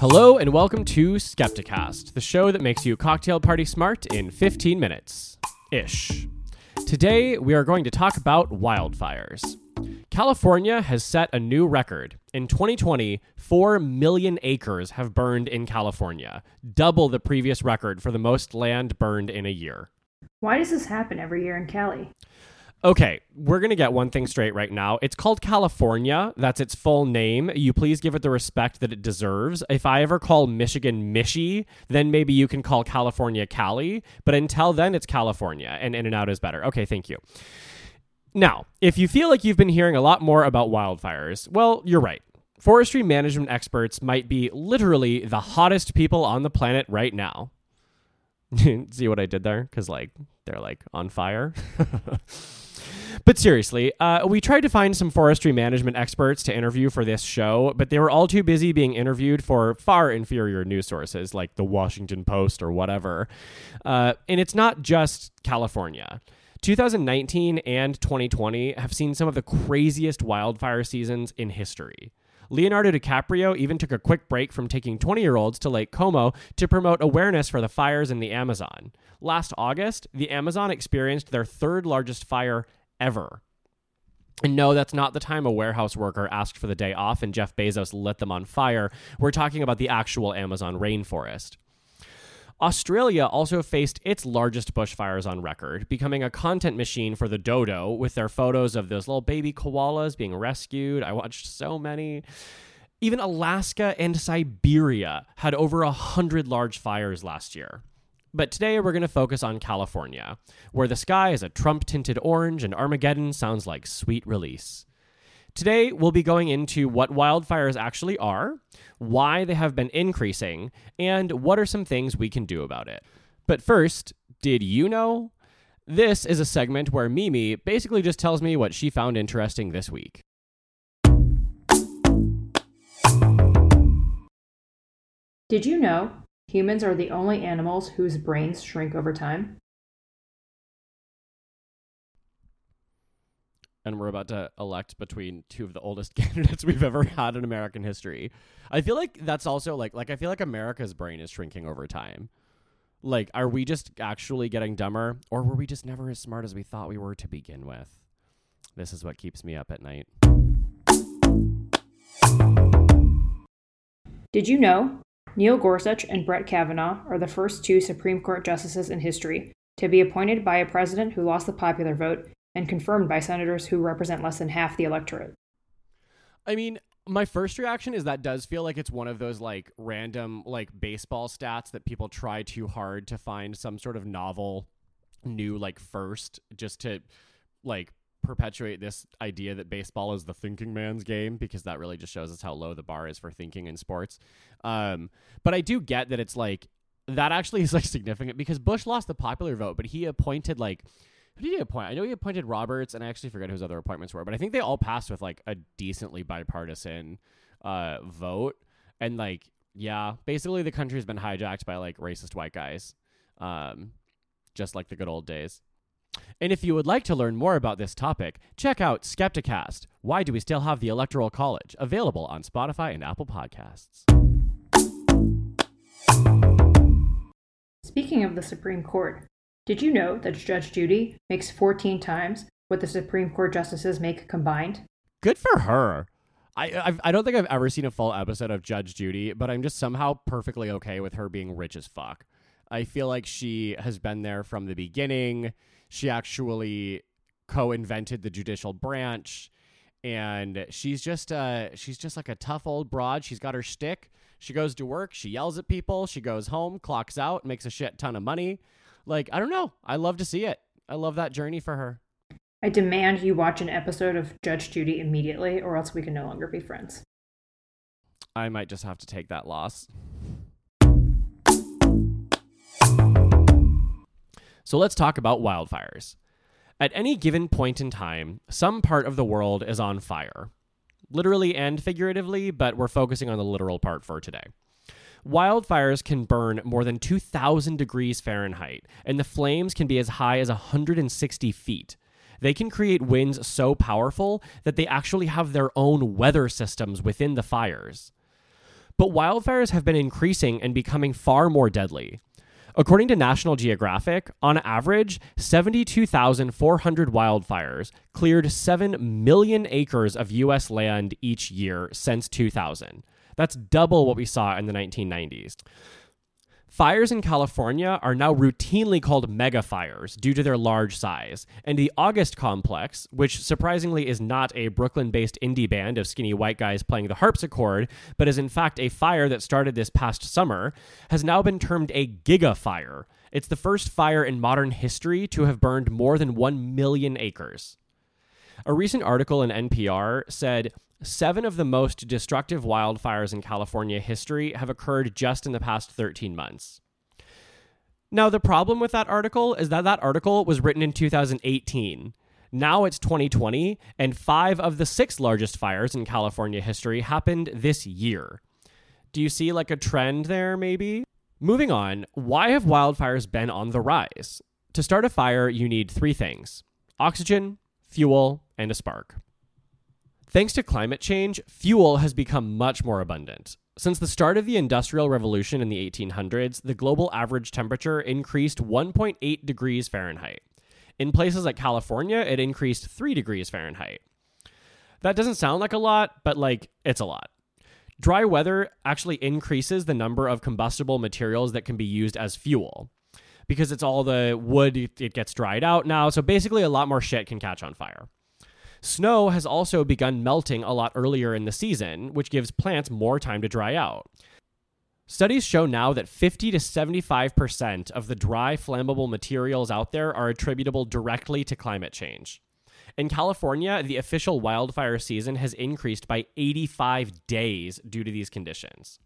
Hello and welcome to Skepticast, the show that makes you cocktail party smart in 15 minutes ish. Today we are going to talk about wildfires. California has set a new record. In 2020, 4 million acres have burned in California, double the previous record for the most land burned in a year. Why does this happen every year in Cali? Okay, we're going to get one thing straight right now. It's called California. That's its full name. You please give it the respect that it deserves. If I ever call Michigan Michi, then maybe you can call California Cali. But until then, it's California, and In-N-Out is better. Okay, thank you. Now, if you feel like you've been hearing a lot more about wildfires, well, you're right. Forestry management experts might be literally the hottest people on the planet right now. See what I did there? Because, like, they're like on fire. But seriously, uh, we tried to find some forestry management experts to interview for this show, but they were all too busy being interviewed for far inferior news sources like the Washington Post or whatever. Uh, and it's not just California. 2019 and 2020 have seen some of the craziest wildfire seasons in history. Leonardo DiCaprio even took a quick break from taking 20 year olds to Lake Como to promote awareness for the fires in the Amazon. Last August, the Amazon experienced their third largest fire ever. And no, that's not the time a warehouse worker asked for the day off and Jeff Bezos lit them on fire. We're talking about the actual Amazon rainforest. Australia also faced its largest bushfires on record, becoming a content machine for the dodo with their photos of those little baby koalas being rescued. I watched so many. Even Alaska and Siberia had over a hundred large fires last year. But today we're going to focus on California, where the sky is a Trump tinted orange and Armageddon sounds like sweet release. Today, we'll be going into what wildfires actually are, why they have been increasing, and what are some things we can do about it. But first, did you know? This is a segment where Mimi basically just tells me what she found interesting this week. Did you know Humans are the only animals whose brains shrink over time. And we're about to elect between two of the oldest candidates we've ever had in American history. I feel like that's also like like I feel like America's brain is shrinking over time. Like, are we just actually getting dumber, or were we just never as smart as we thought we were to begin with? This is what keeps me up at night. Did you know Neil Gorsuch and Brett Kavanaugh are the first two Supreme Court justices in history to be appointed by a president who lost the popular vote and confirmed by senators who represent less than half the electorate. I mean, my first reaction is that does feel like it's one of those like random like baseball stats that people try too hard to find some sort of novel new like first just to like perpetuate this idea that baseball is the thinking man's game because that really just shows us how low the bar is for thinking in sports. Um, but I do get that it's like that actually is like significant because Bush lost the popular vote, but he appointed like who did he appoint? I know he appointed Roberts, and I actually forget whose other appointments were, but I think they all passed with like a decently bipartisan uh, vote. And like, yeah, basically the country's been hijacked by like racist white guys, um, just like the good old days. And if you would like to learn more about this topic, check out Skepticast Why Do We Still Have the Electoral College? available on Spotify and Apple Podcasts. Speaking of the Supreme Court, did you know that Judge Judy makes 14 times what the Supreme Court justices make combined? Good for her. I I've, I do not think I've ever seen a full episode of Judge Judy, but I'm just somehow perfectly okay with her being rich as fuck. I feel like she has been there from the beginning. She actually co-invented the judicial branch, and she's just uh she's just like a tough old broad. She's got her stick. She goes to work. She yells at people. She goes home, clocks out, makes a shit ton of money. Like I don't know. I love to see it. I love that journey for her. I demand you watch an episode of Judge Judy immediately, or else we can no longer be friends. I might just have to take that loss. So let's talk about wildfires. At any given point in time, some part of the world is on fire. Literally and figuratively, but we're focusing on the literal part for today. Wildfires can burn more than 2,000 degrees Fahrenheit, and the flames can be as high as 160 feet. They can create winds so powerful that they actually have their own weather systems within the fires. But wildfires have been increasing and becoming far more deadly. According to National Geographic, on average, 72,400 wildfires cleared 7 million acres of U.S. land each year since 2000. That's double what we saw in the 1990s. Fires in California are now routinely called mega fires due to their large size, and the August Complex, which surprisingly is not a Brooklyn based indie band of skinny white guys playing the harpsichord, but is in fact a fire that started this past summer, has now been termed a gigafire. It's the first fire in modern history to have burned more than 1 million acres. A recent article in NPR said Seven of the most destructive wildfires in California history have occurred just in the past 13 months. Now, the problem with that article is that that article was written in 2018. Now it's 2020, and five of the six largest fires in California history happened this year. Do you see like a trend there, maybe? Moving on, why have wildfires been on the rise? To start a fire, you need three things oxygen, fuel, and a spark. Thanks to climate change, fuel has become much more abundant. Since the start of the Industrial Revolution in the 1800s, the global average temperature increased 1.8 degrees Fahrenheit. In places like California, it increased 3 degrees Fahrenheit. That doesn't sound like a lot, but like it's a lot. Dry weather actually increases the number of combustible materials that can be used as fuel because it's all the wood, it gets dried out now. So basically, a lot more shit can catch on fire. Snow has also begun melting a lot earlier in the season, which gives plants more time to dry out. Studies show now that 50 to 75% of the dry, flammable materials out there are attributable directly to climate change. In California, the official wildfire season has increased by 85 days due to these conditions.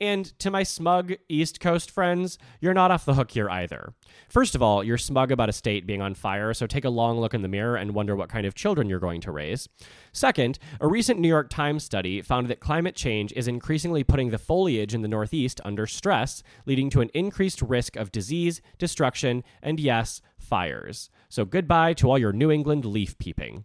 And to my smug East Coast friends, you're not off the hook here either. First of all, you're smug about a state being on fire, so take a long look in the mirror and wonder what kind of children you're going to raise. Second, a recent New York Times study found that climate change is increasingly putting the foliage in the Northeast under stress, leading to an increased risk of disease, destruction, and yes, fires. So goodbye to all your New England leaf peeping.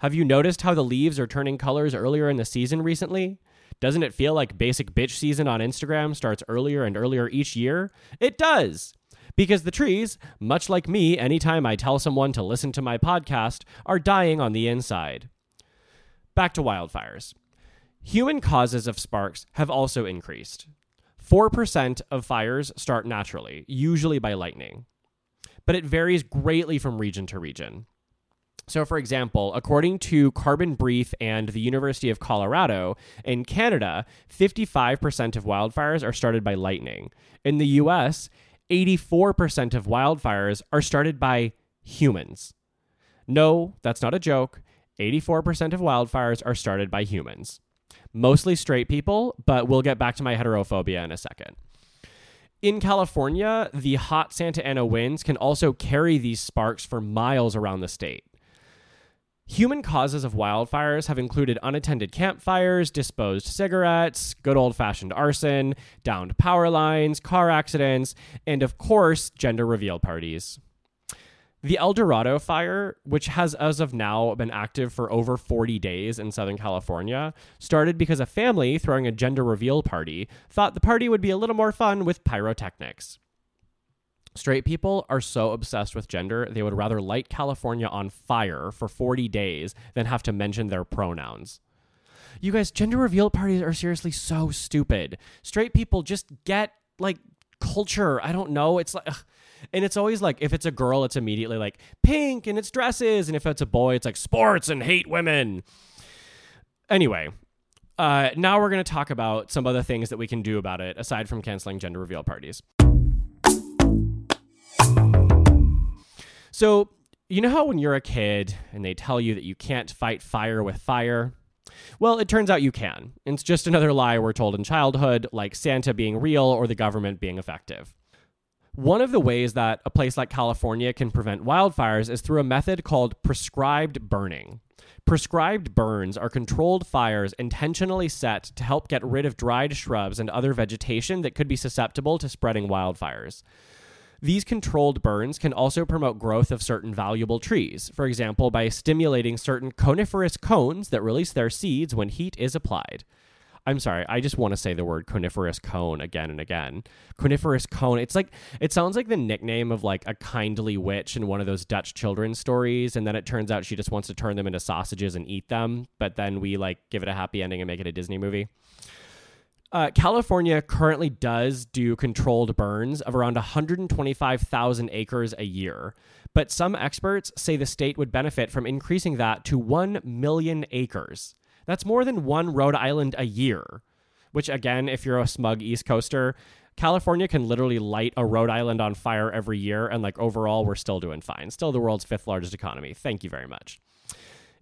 Have you noticed how the leaves are turning colors earlier in the season recently? Doesn't it feel like basic bitch season on Instagram starts earlier and earlier each year? It does. Because the trees, much like me anytime I tell someone to listen to my podcast, are dying on the inside. Back to wildfires. Human causes of sparks have also increased. 4% of fires start naturally, usually by lightning. But it varies greatly from region to region. So, for example, according to Carbon Brief and the University of Colorado, in Canada, 55% of wildfires are started by lightning. In the US, 84% of wildfires are started by humans. No, that's not a joke. 84% of wildfires are started by humans. Mostly straight people, but we'll get back to my heterophobia in a second. In California, the hot Santa Ana winds can also carry these sparks for miles around the state. Human causes of wildfires have included unattended campfires, disposed cigarettes, good old fashioned arson, downed power lines, car accidents, and of course, gender reveal parties. The El Dorado fire, which has as of now been active for over 40 days in Southern California, started because a family throwing a gender reveal party thought the party would be a little more fun with pyrotechnics. Straight people are so obsessed with gender, they would rather light California on fire for 40 days than have to mention their pronouns. You guys, gender reveal parties are seriously so stupid. Straight people just get like culture. I don't know. It's like, ugh. and it's always like if it's a girl, it's immediately like pink and it's dresses, and if it's a boy, it's like sports and hate women. Anyway, uh, now we're going to talk about some other things that we can do about it aside from canceling gender reveal parties. So, you know how when you're a kid and they tell you that you can't fight fire with fire? Well, it turns out you can. It's just another lie we're told in childhood, like Santa being real or the government being effective. One of the ways that a place like California can prevent wildfires is through a method called prescribed burning. Prescribed burns are controlled fires intentionally set to help get rid of dried shrubs and other vegetation that could be susceptible to spreading wildfires. These controlled burns can also promote growth of certain valuable trees, for example, by stimulating certain coniferous cones that release their seeds when heat is applied. I'm sorry, I just want to say the word coniferous cone again and again. Coniferous cone. It's like it sounds like the nickname of like a kindly witch in one of those Dutch children's stories, and then it turns out she just wants to turn them into sausages and eat them. But then we like give it a happy ending and make it a Disney movie. Uh, California currently does do controlled burns of around 125,000 acres a year, but some experts say the state would benefit from increasing that to 1 million acres. That's more than one Rhode Island a year, which, again, if you're a smug East Coaster, California can literally light a Rhode Island on fire every year, and like overall, we're still doing fine. Still the world's fifth largest economy. Thank you very much.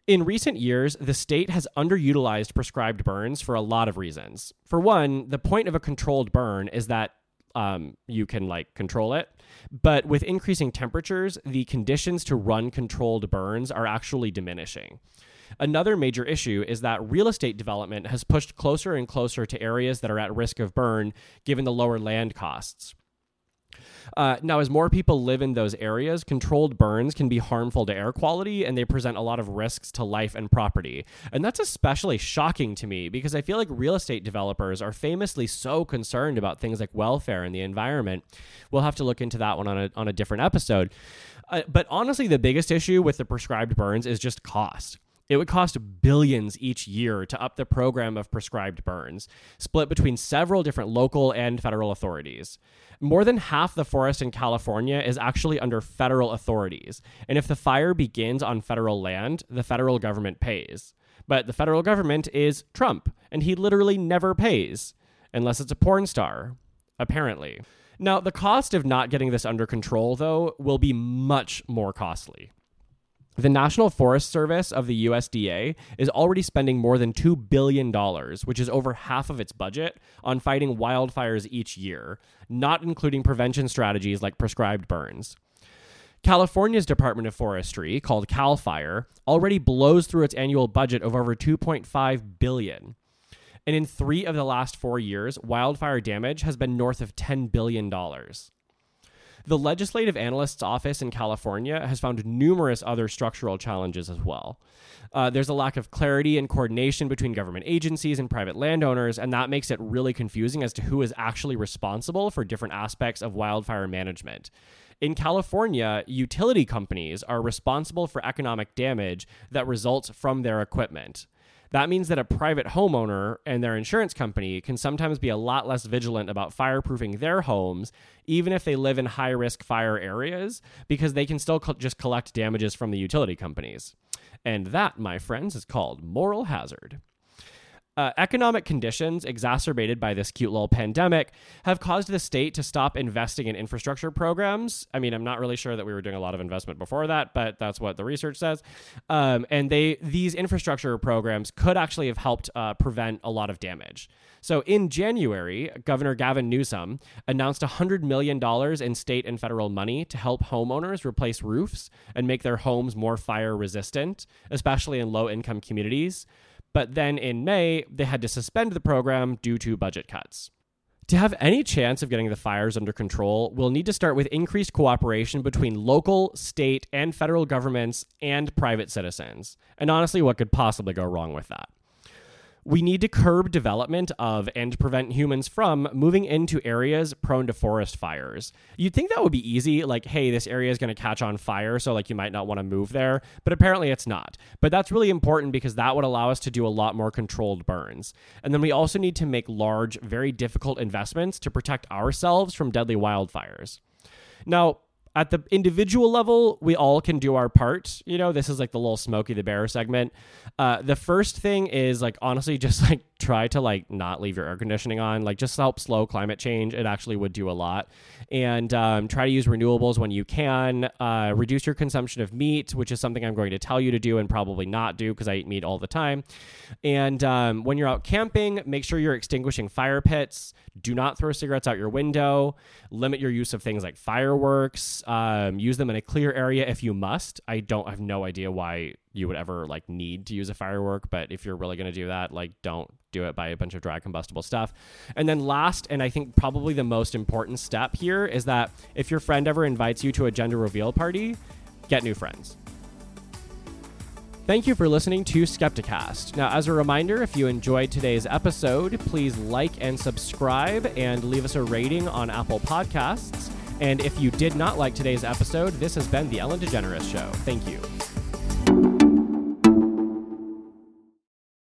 In recent years, the state has underutilized prescribed burns for a lot of reasons. For one, the point of a controlled burn is that um, you can like control it. But with increasing temperatures, the conditions to run controlled burns are actually diminishing. Another major issue is that real estate development has pushed closer and closer to areas that are at risk of burn given the lower land costs. Uh, now, as more people live in those areas, controlled burns can be harmful to air quality and they present a lot of risks to life and property. And that's especially shocking to me because I feel like real estate developers are famously so concerned about things like welfare and the environment. We'll have to look into that one on a, on a different episode. Uh, but honestly, the biggest issue with the prescribed burns is just cost. It would cost billions each year to up the program of prescribed burns, split between several different local and federal authorities. More than half the forest in California is actually under federal authorities, and if the fire begins on federal land, the federal government pays. But the federal government is Trump, and he literally never pays, unless it's a porn star, apparently. Now, the cost of not getting this under control, though, will be much more costly. The National Forest Service of the USDA is already spending more than $2 billion, which is over half of its budget, on fighting wildfires each year, not including prevention strategies like prescribed burns. California's Department of Forestry, called CAL FIRE, already blows through its annual budget of over 2.5 billion. And in 3 of the last 4 years, wildfire damage has been north of 10 billion dollars. The Legislative Analyst's Office in California has found numerous other structural challenges as well. Uh, there's a lack of clarity and coordination between government agencies and private landowners, and that makes it really confusing as to who is actually responsible for different aspects of wildfire management. In California, utility companies are responsible for economic damage that results from their equipment. That means that a private homeowner and their insurance company can sometimes be a lot less vigilant about fireproofing their homes, even if they live in high risk fire areas, because they can still co- just collect damages from the utility companies. And that, my friends, is called moral hazard. Uh, economic conditions exacerbated by this cute little pandemic have caused the state to stop investing in infrastructure programs. I mean, I'm not really sure that we were doing a lot of investment before that, but that's what the research says. Um, and they these infrastructure programs could actually have helped uh, prevent a lot of damage. So in January, Governor Gavin Newsom announced $100 million in state and federal money to help homeowners replace roofs and make their homes more fire resistant, especially in low income communities. But then in May, they had to suspend the program due to budget cuts. To have any chance of getting the fires under control, we'll need to start with increased cooperation between local, state, and federal governments and private citizens. And honestly, what could possibly go wrong with that? We need to curb development of and prevent humans from moving into areas prone to forest fires. You'd think that would be easy, like, hey, this area is going to catch on fire, so like you might not want to move there, but apparently it's not. But that's really important because that would allow us to do a lot more controlled burns. And then we also need to make large, very difficult investments to protect ourselves from deadly wildfires. Now, at the individual level, we all can do our part. You know, this is like the little Smokey the Bear segment. Uh, the first thing is like honestly, just like try to like not leave your air conditioning on. Like just help slow climate change. It actually would do a lot. And um, try to use renewables when you can. Uh, reduce your consumption of meat, which is something I'm going to tell you to do and probably not do because I eat meat all the time. And um, when you're out camping, make sure you're extinguishing fire pits. Do not throw cigarettes out your window. Limit your use of things like fireworks. Um, use them in a clear area if you must. I don't have no idea why you would ever like need to use a firework, but if you're really going to do that, like don't do it by a bunch of dry combustible stuff. And then last, and I think probably the most important step here is that if your friend ever invites you to a gender reveal party, get new friends. Thank you for listening to Skepticast. Now, as a reminder, if you enjoyed today's episode, please like and subscribe and leave us a rating on Apple Podcasts. And if you did not like today's episode, this has been The Ellen DeGeneres Show. Thank you.